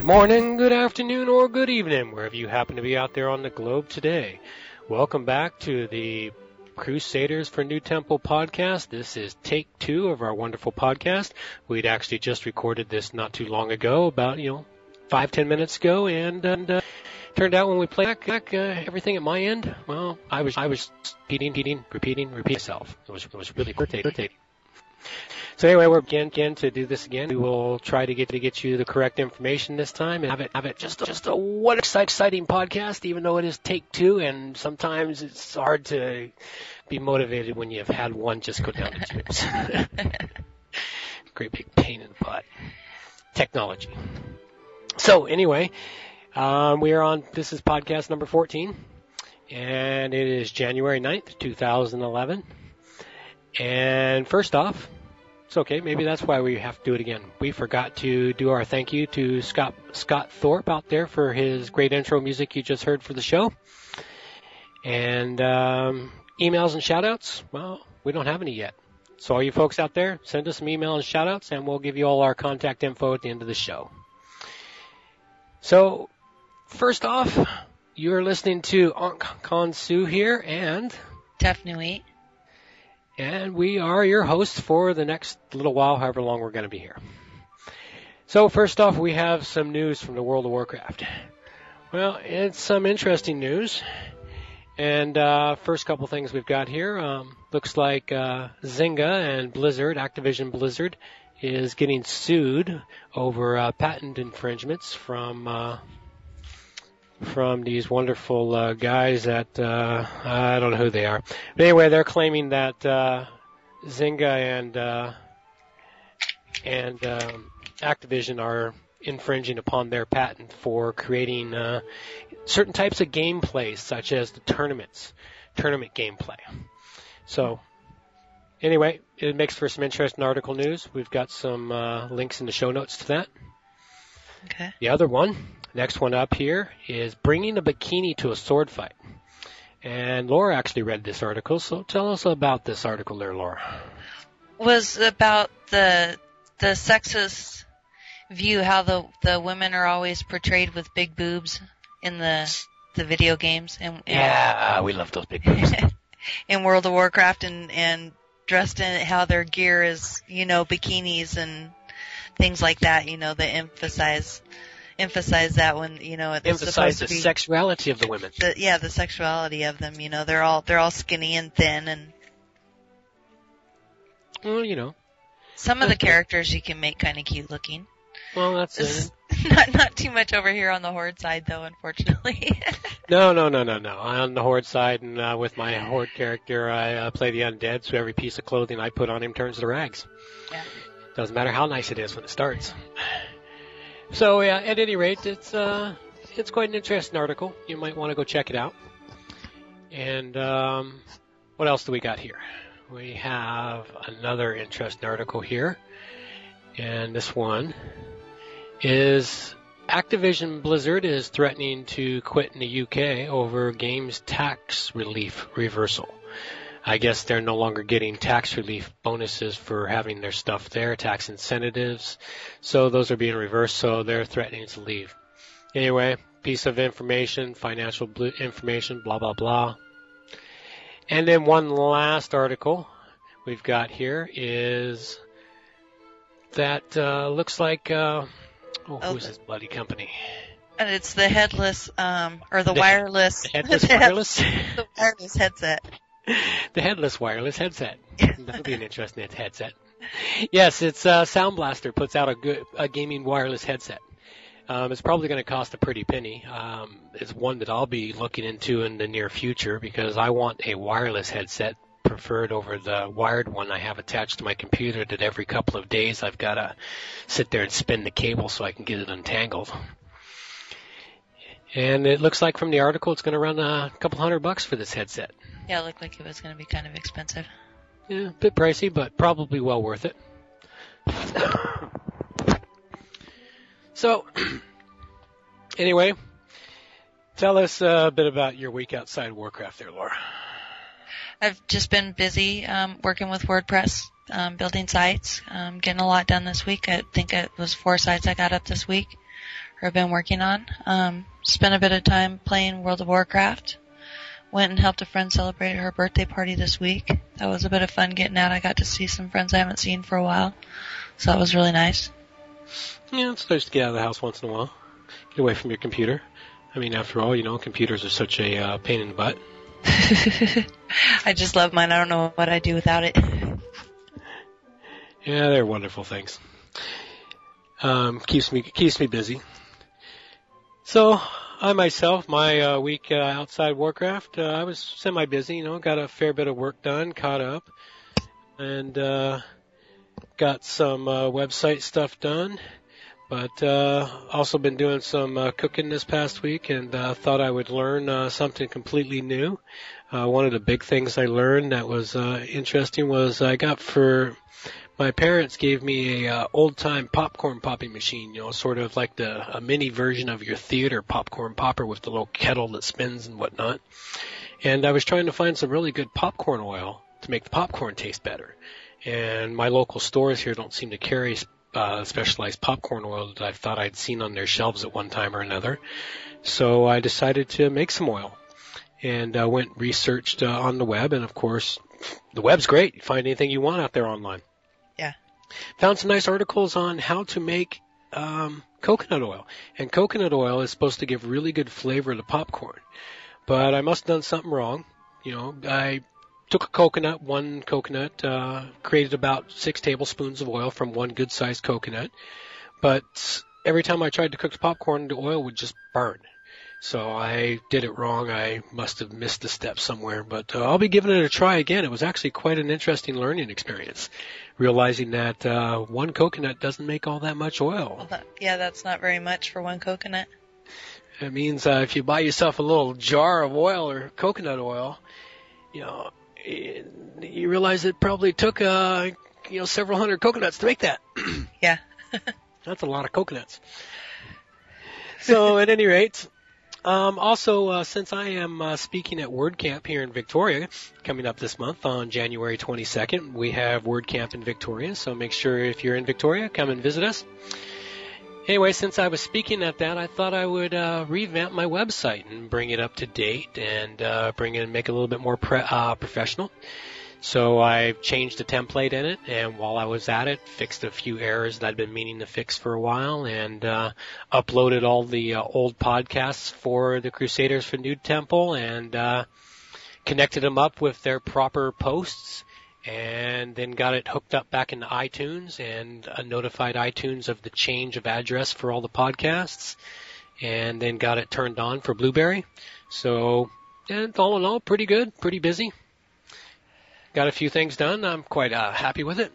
Good morning, good afternoon, or good evening, wherever you happen to be out there on the globe today. Welcome back to the Crusaders for Nutemple podcast. This is take two of our wonderful podcast. We'd actually just recorded this not too long ago, about, you know, five, ten minutes ago, and, and uh, turned out when we played back, uh, everything at my end, well, I was, I was repeating, repeating, repeating, repeating myself. It was, it was really irritating. So anyway, we're again, again to do this again. We will try to get to get you the correct information this time and have it have it just just a what exciting podcast. Even though it is take two, and sometimes it's hard to be motivated when you've had one just go down the tubes. Great big pain in the butt. Technology. So anyway, um, we are on. This is podcast number 14, and it is January 9th, 2011. And first off, it's okay. Maybe that's why we have to do it again. We forgot to do our thank you to Scott Scott Thorpe out there for his great intro music you just heard for the show. And um, emails and shoutouts. Well, we don't have any yet. So all you folks out there, send us some email and shoutouts, and we'll give you all our contact info at the end of the show. So, first off, you're listening to Ankh Khan Su here and Tough. And we are your hosts for the next little while, however long we're going to be here. So first off, we have some news from the World of Warcraft. Well, it's some interesting news. And uh, first couple things we've got here um, looks like uh, Zynga and Blizzard, Activision Blizzard, is getting sued over uh, patent infringements from uh, from these wonderful uh, guys that uh, I don't know who they are. But anyway, they're claiming that uh, Zynga and uh, and um, Activision are infringing upon their patent for creating uh, certain types of gameplay, such as the tournaments, tournament gameplay. So. Anyway, it makes for some interesting article news. We've got some uh, links in the show notes to that. Okay. The other one, next one up here, is bringing a bikini to a sword fight. And Laura actually read this article, so tell us about this article there, Laura. Was about the the sexist view how the the women are always portrayed with big boobs in the the video games and Yeah, we love those big boobs. in World of Warcraft and and dressed in how their gear is you know bikinis and things like that you know that emphasize emphasize that when you know it's Emphasize supposed the to be sexuality of the women. the, yeah the sexuality of them you know they're all they're all skinny and thin and Well, you know. some of the characters you can make kind of cute looking Well, that's it. not not too much over here on the horde side though unfortunately No, no, no, no, no. On the horde side, and uh, with my horde character, I uh, play the undead, so every piece of clothing I put on him turns to rags. Yeah. Doesn't matter how nice it is when it starts. So yeah, at any rate, it's uh, it's quite an interesting article. You might want to go check it out. And um, what else do we got here? We have another interesting article here, and this one is Activision Blizzard is threatening to quit in the UK over games tax relief reversal. I guess they're no longer getting tax relief bonuses for having their stuff there, tax incentives. So those are being reversed, so they're threatening to leave. Anyway, piece of information, financial information, blah, blah, blah. And then one last article we've got here is that uh, looks like, uh, oh, who's this bloody company? and it's the headless um or the, The wireless The headless wireless? the wireless headset the headless wireless headset. That'll be an interesting headset. Yes, it's uh, Sound Blaster puts out a good a gaming wireless headset. Um, it's probably going to cost a pretty penny. Um, it's one that I'll be looking into in the near future because I want a wireless headset preferred over the wired one I have attached to my computer that every couple of days I've got to sit there and spin the cable so I can get it untangled. And it looks like from the article it's going to run a couple hundred bucks for this headset. yeah it looked like it was going to be kind of expensive Yeah, a bit pricey, but probably well worth it. so, anyway, tell us a bit about your week outside Warcraft there, Laura. I've just been busy um, working with WordPress, um, building sites, um, getting a lot done this week. I think it was four sites I got up this week, or have been working on. Um, spent a bit of time playing World of Warcraft. Went and helped a friend celebrate her birthday party this week. That was a bit of fun getting out. I got to see some friends I haven't seen for a while. So that was really nice. Yeah, it's nice to get out of the house once in a while. Get away from your computer. I mean, after all, you know, computers are such a uh, pain in the butt. I just love mine. I don't know what I'd do without it. Yeah, they're wonderful things. Um, keeps me keeps me busy. So I myself, my uh, week uh, outside Warcraft, uh, I was semi busy. You know, got a fair bit of work done, caught up, and uh, got some uh, website stuff done. But uh, also been doing some uh, cooking this past week, and uh, thought I would learn uh, something completely new. Uh, one of the big things I learned that was uh, interesting was I got for my parents gave me a uh, old time popcorn popping machine, you know, sort of like the a mini version of your theater popcorn popper with the little kettle that spins and whatnot. And I was trying to find some really good popcorn oil to make the popcorn taste better. And my local stores here don't seem to carry uh, specialized popcorn oil that I thought I'd seen on their shelves at one time or another. So I decided to make some oil and uh, went researched uh, on the web. And of course, the web's great. You find anything you want out there online. Found some nice articles on how to make um, coconut oil. And coconut oil is supposed to give really good flavor to popcorn. But I must have done something wrong. You know, I took a coconut, one coconut, uh, created about six tablespoons of oil from one good sized coconut. But every time I tried to cook the popcorn, the oil would just burn. So I did it wrong. I must have missed a step somewhere, but uh, I'll be giving it a try again. It was actually quite an interesting learning experience, realizing that uh, one coconut doesn't make all that much oil. Well, that, yeah, that's not very much for one coconut. It means uh, if you buy yourself a little jar of oil or coconut oil, you know, it, you realize it probably took uh, you know several hundred coconuts to make that. Yeah. That's a lot of coconuts. So at any rate, um, also uh, since I am uh, speaking at WordCamp here in Victoria, coming up this month on January 22nd, we have WordCamp in Victoria. So make sure if you're in Victoria, come and visit us. Anyway, since I was speaking at that, I thought I would uh, revamp my website and bring it up to date and uh, bring it and make it a little bit more pre- uh, professional. So I changed the template in it, and while I was at it, fixed a few errors that I'd been meaning to fix for a while, and uh, uploaded all the uh, old podcasts for the Crusaders for Nutemple, and uh, connected them up with their proper posts, and then got it hooked up back into iTunes, and uh, notified iTunes of the change of address for all the podcasts, and then got it turned on for Blubrry. So, and all in all, pretty good, pretty busy got a few things done. I'm quite uh, happy with it.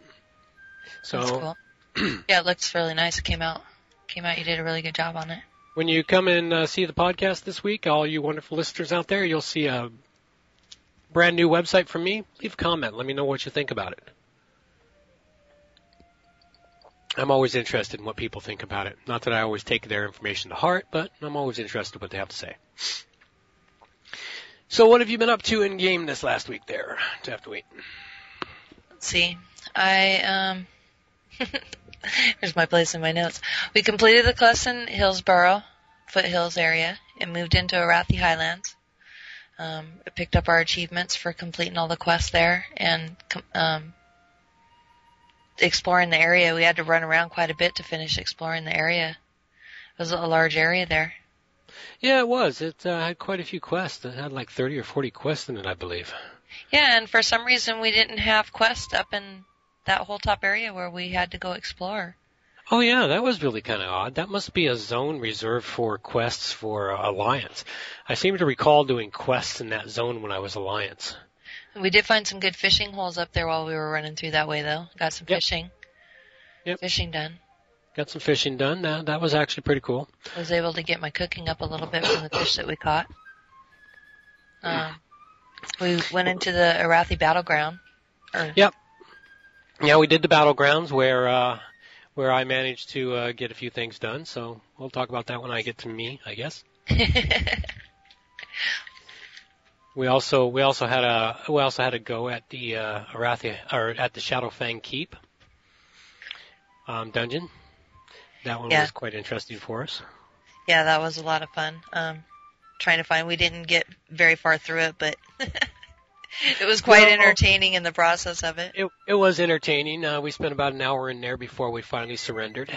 So That's cool. yeah, it looks really nice. It came out. Came out. You did a really good job on it. when you come and uh, see the podcast this week, all you wonderful listeners out there, you'll see a brand new website from me. Leave a comment. Let me know what you think about it. I'm always interested in what people think about it. Not that I always take their information to heart, but I'm always interested in what they have to say. So what have you been up to in game this last week there? To have to wait. Let's see. I um. Here's my place in my notes. We completed the quest in Hillsbrad, foothills area, and moved into Arathi Highlands. Um, picked up our achievements for completing all the quests there and um, exploring the area. We had to run around quite a bit to finish exploring the area. It was a large area there. Yeah, it was. It uh, had quite a few quests. It had like 30 or 40 quests in it, I believe. Yeah, and for some reason we didn't have quests up in that whole top area where we had to go explore. Oh yeah, that was really kind of odd. That must be a zone reserved for quests for uh, Alliance. I seem to recall doing quests in that zone when I was Alliance. We did find some good fishing holes up there while we were running through that way though. Got some Yep. fishing. Yep. Fishing done. Got some fishing done. That, that was actually pretty cool. I was able to get my cooking up a little bit from the fish that we caught. Um, we went into the Arathi battleground. Or, Yep. Yeah, we did the battlegrounds where uh, where I managed to uh, get a few things done. So we'll talk about that when I get to me, I guess. We also we also had a we also had a go at the uh, Arathi or at the Shadowfang Keep um, dungeon. That one Yeah. was quite interesting for us. Yeah, that was a lot of fun. Um, trying to find. We didn't get very far through it, but it was quite No. entertaining in the process of it. It it was entertaining. Uh, we spent about an hour in there before we finally surrendered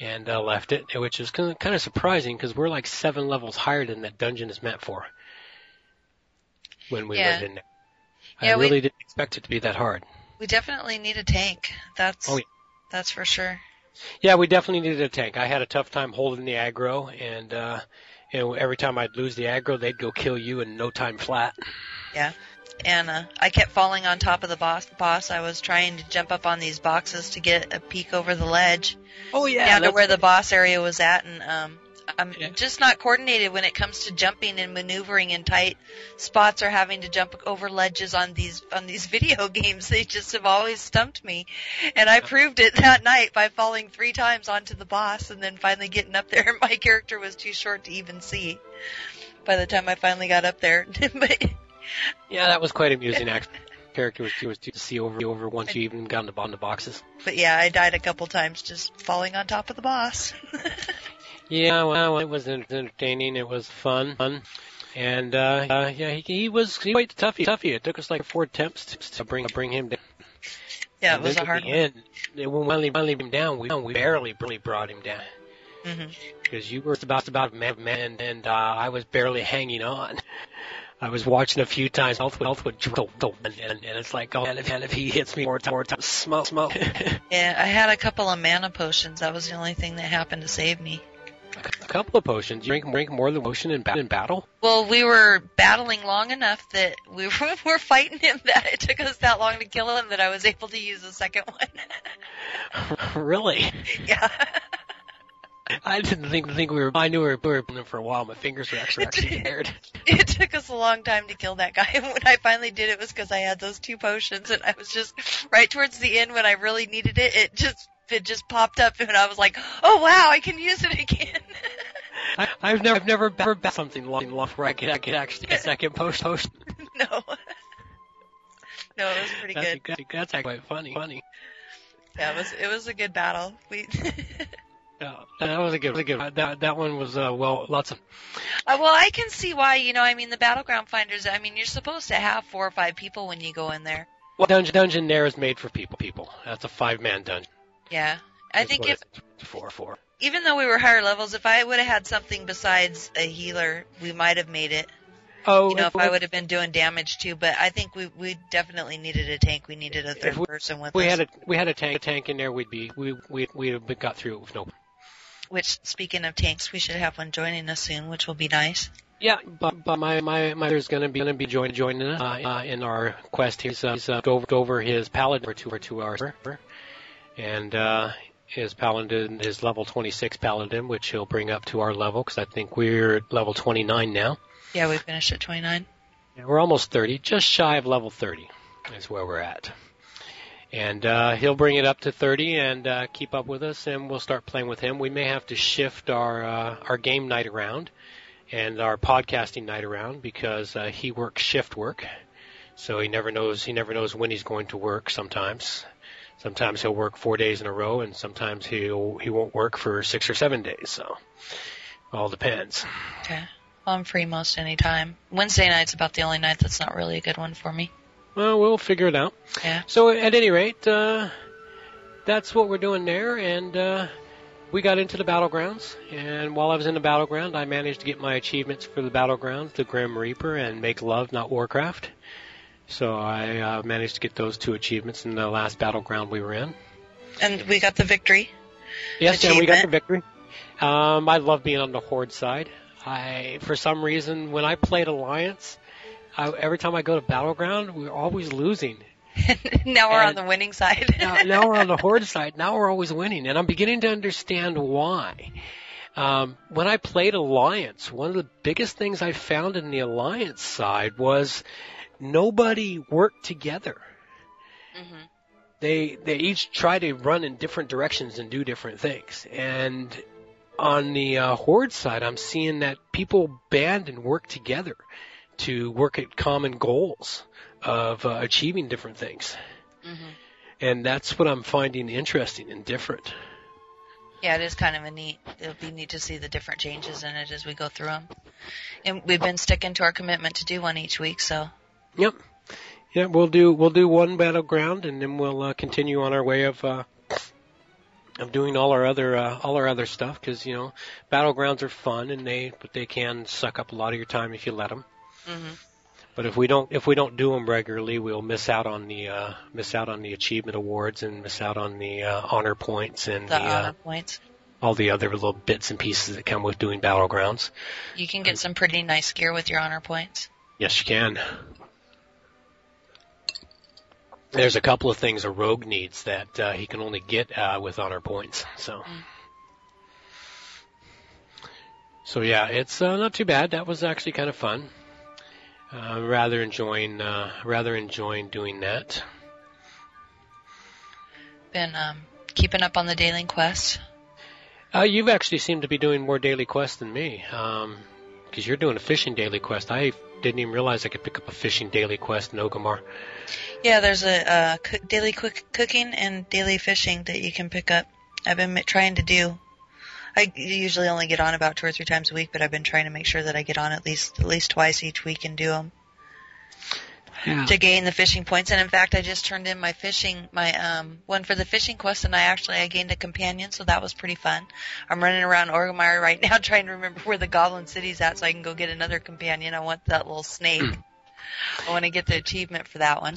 and uh, left it, which is kind of, surprising because we're like seven levels higher than that dungeon is meant for. When we Yeah. went in there, Yeah, I we- really didn't expect it to be that hard. We definitely need a tank. That's Oh, yeah. that's for sure. Yeah, we definitely needed a tank. I had a tough time holding the aggro, and uh, you know, every time I'd lose the aggro, they'd go kill you in no time flat. Yeah, and uh, I kept falling on top of the boss. Boss, I was trying to jump up on these boxes to get a peek over the ledge Oh yeah, down to where the boss area was at, and um, I'm Yeah. just not coordinated when it comes to jumping and maneuvering in tight spots or having to jump over ledges on these on these video games. They just have always stumped me, and I proved it that night by falling three times onto the boss, and then finally getting up there. My character was too short to even see. By the time I finally got up there, but yeah, that was quite amusing. Um, actually, character was too was to see over over once you even got on the on the boxes. but yeah, I died a couple times just falling on top of the boss. Yeah, well, it was entertaining. It was fun, fun, and uh, uh yeah, he, he was he quite toughy. Toughy. It took us like four attempts to, bring bring him down. yeah, it was a hard at the one. end, when we finally finally him down, we we barely barely brought him down Mm-hmm. because you were about about man man and uh, I was barely hanging on. I was watching a few times. Health would health would drop, and, and, and it's like, oh, and if, and if he hits me more time, more time, smoke, smoke. Yeah, I had a couple of mana potions. That was the only thing that happened to save me. A couple of potions. You drink drink more than potion in, in battle. Well, we were battling long enough that we were, were fighting him that it took us that long to kill him that I was able to use the second one. really? yeah. I didn't think think we were. I knew we were, we were for a while. My fingers were actually actually scared. It took us a long time to kill that guy. And when I finally did it was because I had those two potions and I was just right towards the end when I really needed it, it just it just popped up and I was like, "Oh wow, I can use it again." I, I've never I've never never bet something long long where I could I could actually get a second post post. no. No, it was pretty That's, good. that's, that's actually quite funny. Funny. Yeah, it was it was a good battle. We Yeah, that was a good, was a good. That that one was uh, well, lots of. Uh, well, I can see why. You know, I mean, the battleground finders. I mean, you're supposed to have four or five people when you go in there. Well, dungeon dungeon there is made for people. People. That's a five man dungeon. Yeah, I That's think if it's four four. Even though we were higher levels, if I would have had something besides a healer, we might have made it. Oh, You know, if I would have been doing damage too. But I think we we definitely needed a tank. We needed a third we- person with we us. had a we had a tank a tank in there. We'd be we we we would have got through it with no. Which, speaking of tanks, we should have one joining us soon, which will be nice. Yeah, but, but my my my is gonna be gonna be joining joining us uh, uh, in our quest. He's uh, he's uh, go over, go over his paladin for two or two hours, and uh, his paladin is level 26 paladin, which he'll bring up to our level because I think we're at level 29 now. Yeah, we finished at 29. Yeah, we're almost 30, just shy of level 30 is where we're at. And uh, he'll bring it up to 30 and uh, keep up with us, and we'll start playing with him. We may have to shift our uh, our game night around and our podcasting night around because uh, he works shift work, so he never knows he never knows when he's going to work. Sometimes, sometimes he'll work four days in a row, and sometimes he'll he won't work for six or seven days. So, all depends. Okay. Well, I'm free most any time. Wednesday night's about the only night that's not really a good one for me. Well, we'll figure it out. Yeah. So at any rate, uh, that's what we're doing there, and uh, we got into the battlegrounds. And while I was in the battleground, I managed to get my achievements for the battlegrounds, the Grim Reaper and Make Love, Not Warcraft. So I uh, managed to get those two achievements in the last battleground we were in. And we got the victory. Yes, and we got the victory. Um, I love being on the Horde side. I, for some reason, when I played Alliance, I, every time I go to battleground, we're always losing. now we're on the winning side. now, now we're on the horde side. Now we're always winning, and I'm beginning to understand why. Um, when I played Alliance, one of the biggest things I found in the Alliance side was nobody worked together. Mhm. They they each try to run in different directions and do different things. And on the uh, horde side, I'm seeing that people band and work together to work at common goals of uh, achieving different things Mhm. and that's what I'm finding interesting and different. Yeah, it is kind of a neat. It'll be neat to see the different changes in it as we go through them. And we've been sticking to our commitment to do one each week, so Yep. Yeah, we'll do we'll do one battleground, and then we'll uh, continue on our way of uh, of doing all our other uh, all our other stuff because you know battlegrounds are fun and they but they can suck up a lot of your time if you let them. hmm But if we don't if we don't do them regularly, we'll miss out on the uh, miss out on the achievement awards and miss out on the uh, honor points and the the, honor uh, points. all the other little bits and pieces that come with doing battlegrounds. You can get some pretty nice gear with your honor points. Yes, you can. There's a couple of things a rogue needs that uh, he can only get uh, with honor points. So, Mm. so yeah, it's uh, not too bad. That was actually kind of fun. Uh, rather enjoying, uh, rather enjoying doing that. Been um, keeping up on the daily quest. Uh, you've actually seemed to be doing more daily quests than me, because you're doing a fishing daily quest. I didn't even realize I could pick up a fishing daily quest in Orgrimmar. Yeah, there's a uh, daily quick cooking and daily fishing that you can pick up. I've been trying to do. I usually only get on about two or three times a week, but I've been trying to make sure that I get on at least at least twice each week and do them Yeah. to gain the fishing points. And in fact, I just turned in my fishing my um one for the fishing quest, and I actually I gained a companion, so that was pretty fun. I'm running around Orgrimmar right now trying to remember where the Goblin City's at, so I can go get another companion. I want that little snake. I want to get the achievement for that one.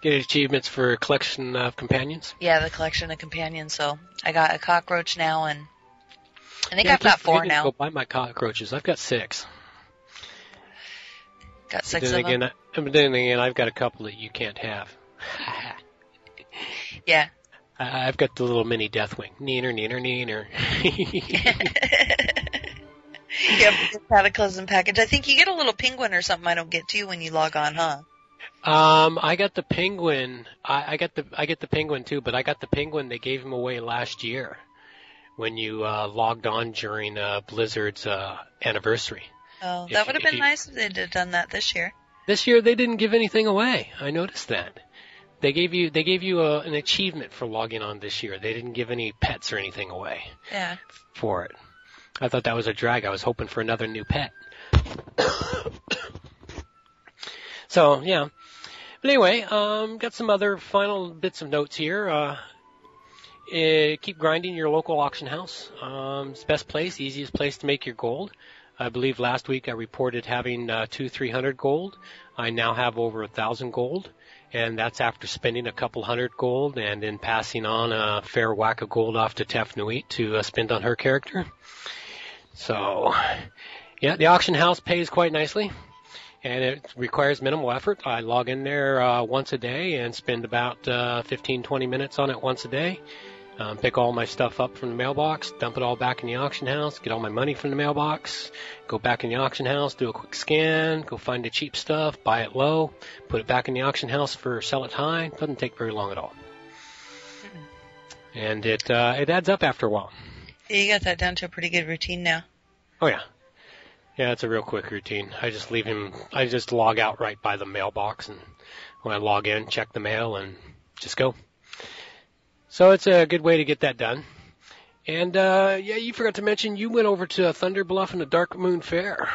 Get achievements for a collection of companions. Yeah, the collection of companions. So I got a cockroach now, and I think Yeah, I've got four now. Go buy my cockroaches. I've got six. Got six then of again, them. I, but then again, I've got a couple that you can't have. Yeah. I- I've got the little mini Deathwing. Neener, neener, neener. yeah, the cataclysm package. I think you get a little penguin or something. I don't get to when you log on, huh? um, I got the penguin. I, I got the I get the penguin too, but I got the penguin. They gave him away last year when you uh, logged on during uh, Blizzard's uh, anniversary. Oh, that would have been nice if they'd have done that this year. This year they didn't give anything away. I noticed that. They gave you they gave you a, an achievement for logging on this year. They didn't give any pets or anything away Yeah. for it. I thought that was a drag. I was hoping for another new pet. so yeah. But anyway, um, got some other final bits of notes here. Uh, eh, keep grinding your local auction house. Um, it's the best place, easiest place to make your gold. I believe last week I reported having uh, two 300 gold. I now have over a thousand gold, and that's after spending a couple hundred gold and then passing on a fair whack of gold off to Tefnuit to uh, spend on her character. So, yeah, the auction house pays quite nicely, and it requires minimal effort. I log in there uh, once a day and spend about uh, 15, 20 minutes on it once a day. Um, pick all my stuff up from the mailbox, dump it all back in the auction house, get all my money from the mailbox, go back in the auction house, do a quick scan, go find the cheap stuff, buy it low, put it back in the auction house for sell it high. Doesn't take very long at all. And it uh, it adds up after a while. You got that down to a pretty good routine now. Oh yeah. Yeah, it's a real quick routine. I just leave him, I just log out right by the mailbox and when I log in, check the mail and just go. So it's a good way to get that done. And, uh, yeah, you forgot to mention you went over to Thunder Bluff and the Darkmoon Faire.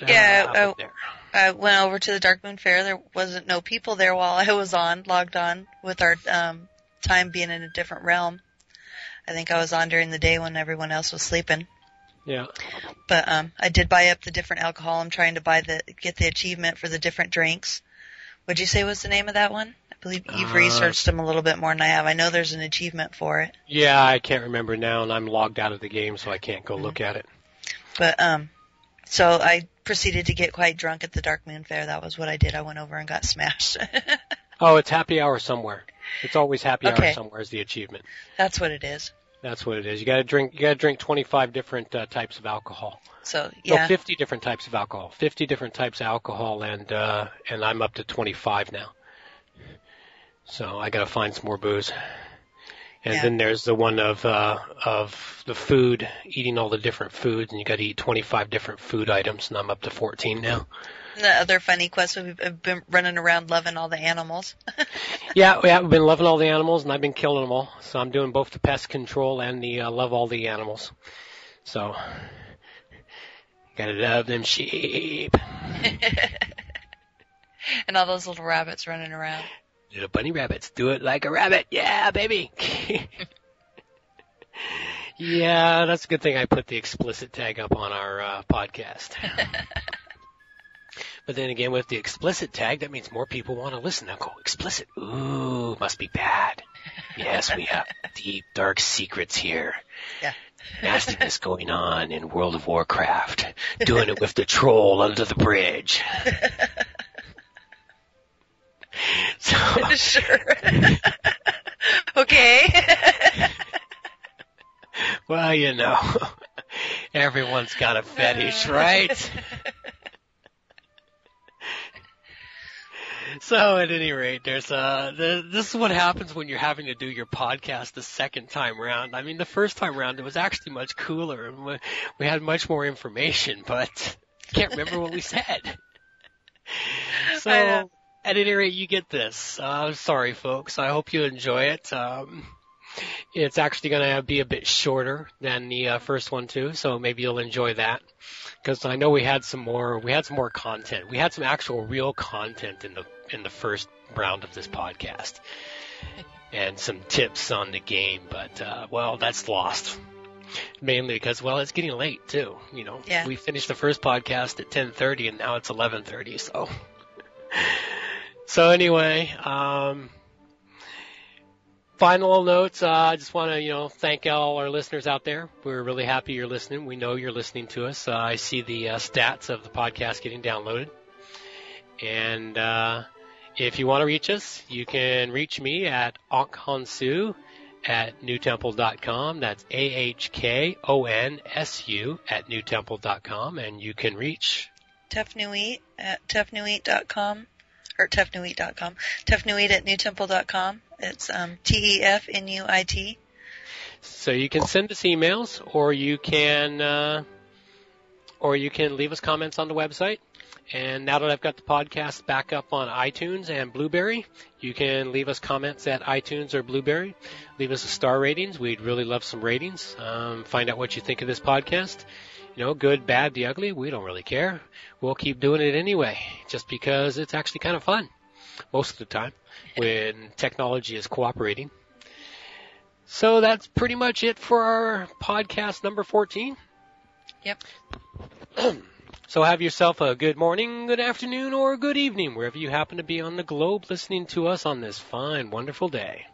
Yeah, happened uh? I went over to the Darkmoon Faire. There wasn't no people there while I was on, logged on, with our um, time being in a different realm. I think I was on during the day when everyone else was sleeping. Yeah. But um, I did buy up the different alcohol. I'm trying to buy the get the achievement for the different drinks. Would you say was the name of that one? Believe you've Uh, researched them a little bit more than I have. I know there's an achievement for it. Yeah, I can't remember now and I'm logged out of the game so I can't go look at it. But um, so I proceeded to get quite drunk at the Darkmoon Faire. That was what I did. I went over and got smashed. Oh, it's happy hour somewhere. It's always happy hour Okay. somewhere is the achievement. That's what it is. That's what it is. You gotta drink, you gotta drink 25 different uh, types of alcohol. So No, yeah, 50 different types of alcohol. 50 different types of alcohol, and uh, and I'm up to 25 now. So I got to find some more booze. And Yeah. then there's the one of uh, of the food, eating all the different foods, and you got to eat 25 different food items, and I'm up to 14 now. And The other funny quest we've been running around loving all the animals. Yeah, yeah, we've been loving all the animals, and I've been killing them all. So I'm doing both the pest control and the uh, love all the animals. So gotta love them sheep. and all those little rabbits running around. Little bunny rabbits, do it like a rabbit. Yeah, baby. yeah, that's a good thing I put the explicit tag up on our uh, podcast. but then again, with the explicit tag, that means more people want to listen. They'll go, explicit. Ooh, must be bad. Yes, we have deep, dark secrets here. Yeah. Nastiness going on in World of Warcraft. Doing it with the troll under the bridge. So, sure. okay. well, you know, everyone's got a fetish, right? So at any rate, there's uh, the, this is what happens when you're having to do your podcast the second time round. I mean, the first time round it was actually much cooler and we, we had much more information, but can't remember what we said. So. At any rate, you get this. Uh, sorry, folks. I hope you enjoy it. Um, it's actually going to be a bit shorter than the uh, first one too, so maybe you'll enjoy that. Because I know we had some more, we had some more content. We had some actual real content in the in the first round of this podcast, and some tips on the game. But uh, well, that's lost. Mainly because well, it's getting late too. You know, Yeah. we finished the first podcast at 10:30, and now it's 11:30. So, so anyway, um, final notes. Uh, I just want to, you know, thank all our listeners out there. We're really happy you're listening. We know you're listening to us. Uh, I see the uh, stats of the podcast getting downloaded. And uh, if you want to reach us, you can reach me at Ankhansu at nutemple.com. That's A-H-K-O-N-S-U at nutemple.com. And you can reach Tefnuit at tefnuit.com or tefnuit.com. Tefnuit at nutemple.com. It's um, T-E-F-N-U-I-T. So you can send us emails, or you can, uh, or you can leave us comments on the website. And now that I've got the podcast back up on iTunes and Blubrry, you can leave us comments at iTunes or Blubrry. Leave us a star ratings. We'd really love some ratings. Um, find out what you think of this podcast. You know, good, bad, the ugly. We don't really care. We'll keep doing it anyway, just because it's actually kind of fun most of the time when technology is cooperating. So that's pretty much it for our podcast number 14. Yep. So have yourself a good morning, good afternoon, or good evening, wherever you happen to be on the globe listening to us on this fine, wonderful day.